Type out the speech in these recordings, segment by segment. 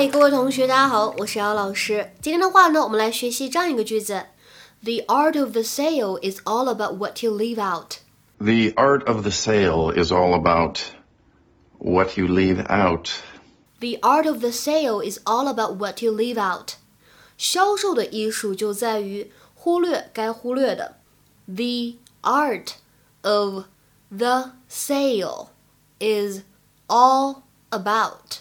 嗨，各位同学，大家好，我是姚老师。今天的话呢，我们来学习这样一个句子：The art of the sale is all about what you leave out. The art of the sale is all about what you leave out. The art of the sale is all about what you leave out. 销售的艺术就在于忽略该忽略的。The art of the sale is all about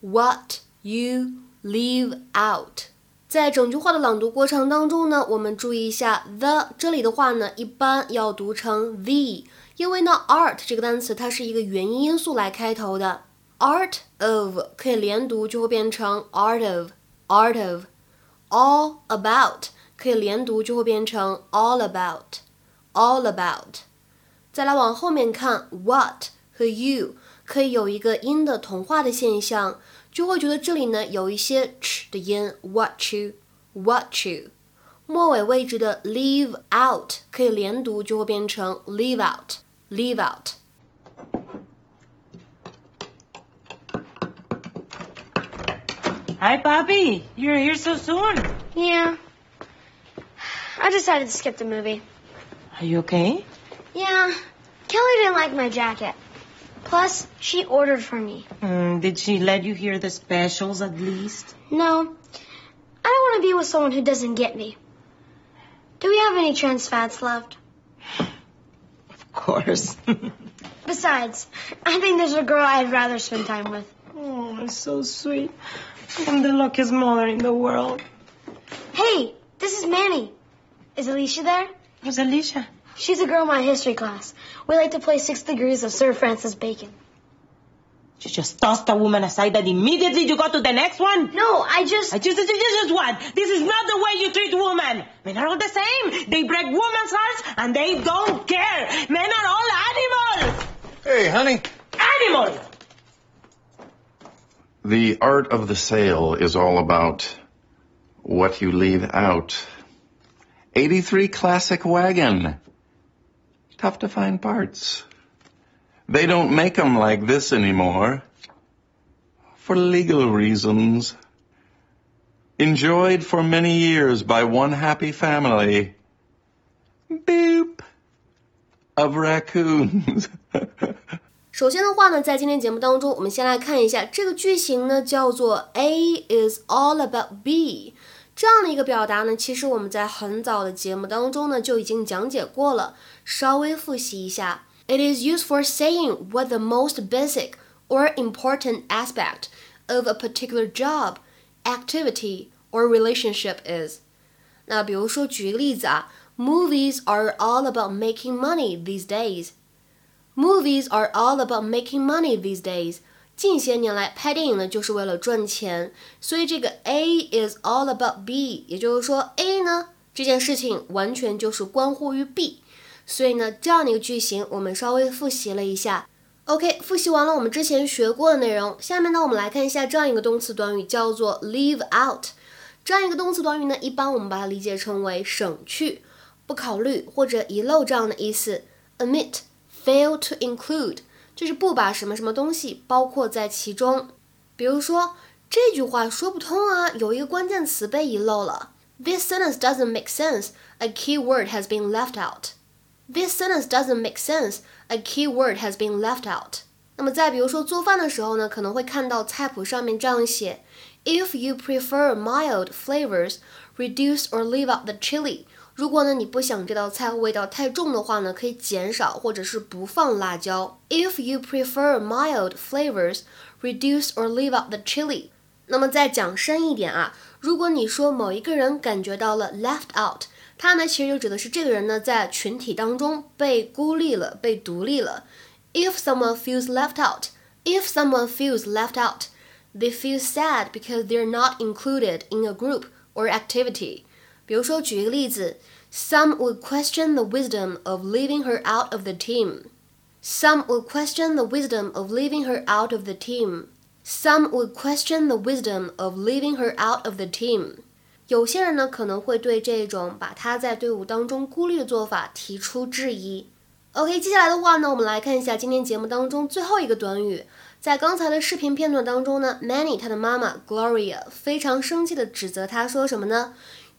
what you leave out。在整句话的朗读过程当中呢，我们注意一下 the 这里的话呢，一般要读成 the，因为呢 art 这个单词它是一个元音因素来开头的，art of 可以连读就会变成 art of，art of，all about 可以连读就会变成 all about，all about。再来往后面看，what 和 you 可以有一个音的同化的现象。就会觉得这里呢有一些 ch 的音，what you，what you，末尾位置的 leave out 可以连读，就会变成 leave out，leave out。Hi, Bobby. You're here so soon. Yeah. I decided to skip the movie. Are you okay? Yeah. Kelly didn't like my jacket. Plus, she ordered for me. Mm, did she let you hear the specials at least? No. I don't want to be with someone who doesn't get me. Do we have any trans fats left? Of course. Besides, I think there's a girl I'd rather spend time with. oh, it's so sweet. I'm the luckiest mother in the world. Hey, this is Manny. Is Alicia there? Who's Alicia? She's a girl in my history class. We like to play Six Degrees of Sir Francis Bacon. You just tossed a woman aside and immediately you go to the next one? No, I just. I just, just, just what? This is not the way you treat women. Men are all the same. They break women's hearts and they don't care. Men are all animals. Hey, honey. Animals! The art of the sale is all about what you leave out. 83 classic wagon. Tough to find parts. They don't make 'em like this anymore. For legal reasons. Enjoyed for many years by one happy family. Boop. Of raccoons. 首先的话呢，在今天节目当中，我们先来看一下这个句型呢，叫做 A is all about B。 这样的一个表达呢，其实我们在很早的节目当中呢就已经讲解过了，稍微复习一下。It is used for saying what the most basic or important aspect of a particular job, activity or relationship is。那比如说举个例子啊，Movies are all about making money these days。Movies are all about making money these days。 近些年来拍电影呢，就是为了赚钱，所以这个 A is all about B，也就是说 A 呢这件事情完全就是关乎于 B，所以呢这样的一个句型我们稍微复习了一下。OK，复习完了我们之前学过的内容，下面呢我们来看一下这样一个动词短语，叫做 leave out。这样一个动词短语呢，一般我们把它理解成为省去、不考虑或者遗漏这样的意思。Omit，fail to include。就是不把什么什么东西包括在其中。比如说这句话说不通啊，有一个关键词被遗漏了。This sentence doesn't make sense. A key word has been left out. This sentence doesn't make sense. A key word has been left out. 那么再比如说做饭的时候呢，可能会看到菜谱上面这样写：If you prefer mild flavors, reduce or leave out the chili. 如果呢你不想这道菜味道太重的话呢，可以减少或者是不放辣椒。If you prefer mild flavors, reduce or leave out the chili。那么再讲深一点啊，如果你说某一个人感觉到了 left out，它呢其实就指的是这个人呢在群体当中被孤立了、被独立了。If someone feels left out, if someone feels left out, they feel sad because they're not included in a group or activity. 比如说，举一个例子，Some would question the wisdom of leaving her out of the team. Some would question the wisdom of leaving her out of the team. Some would question the wisdom of leaving her out of the team. 有些人呢可能会对这种把她在队伍当中孤立的做法提出质疑。OK，接下来的话呢，我们来看一下今天节目当中最后一个短语。在刚才的视频片段当中呢，Manny 他的妈妈 Gloria 非常生气的指责他说什么呢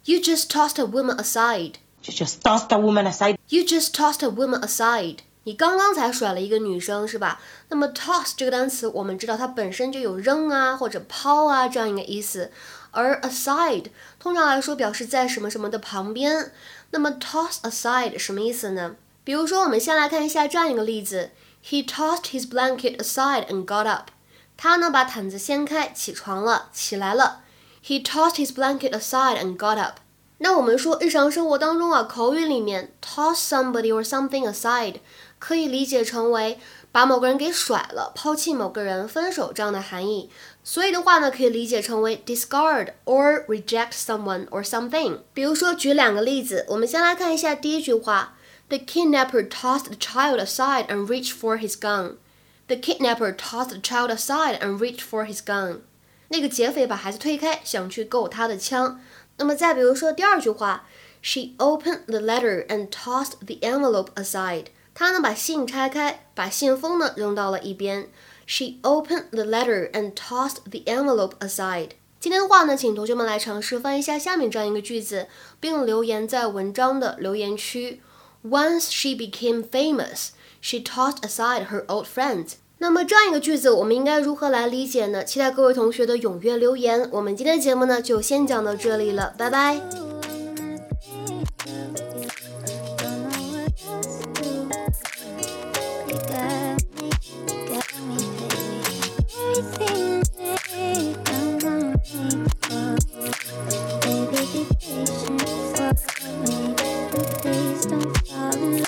？You just tossed a woman aside. You just tossed a woman aside. You just tossed a woman aside. 你刚刚才甩了一个女生是吧？那么 toss 这个单词我们知道它本身就有扔啊或者抛啊这样一个意思，而 aside 通常来说表示在什么什么的旁边。那么 toss aside 什么意思呢？比如说，我们先来看一下这样一个例子：He tossed his blanket aside and got up。他呢把毯子掀开，起床了，起来了。He tossed his blanket aside and got up。那我们说日常生活当中啊，口语里面 toss somebody or something aside 可以理解成为把某个人给甩了，抛弃某个人，分手这样的含义。所以的话呢，可以理解成为 discard or reject someone or something。比如说，举两个例子，我们先来看一下第一句话。The kidnapper tossed the child aside and reached for his gun. The kidnapper tossed the child aside and reached for his gun. 那个劫匪把孩子推开，想去够他的枪。那么再比如说第二句话，She opened the letter and tossed the envelope aside. 她呢把信拆开，把信封呢扔到了一边。She opened the letter and tossed the envelope aside. 今天的话呢，请同学们来尝试翻译一下下面这样一个句子，并留言在文章的留言区。Once she became famous, she tossed aside her old friends. 那么这样一个句子我们应该如何来理解呢？期待各位同学的踊跃留言。我们今天的节目呢就先讲到这里了拜拜。Don't fall in love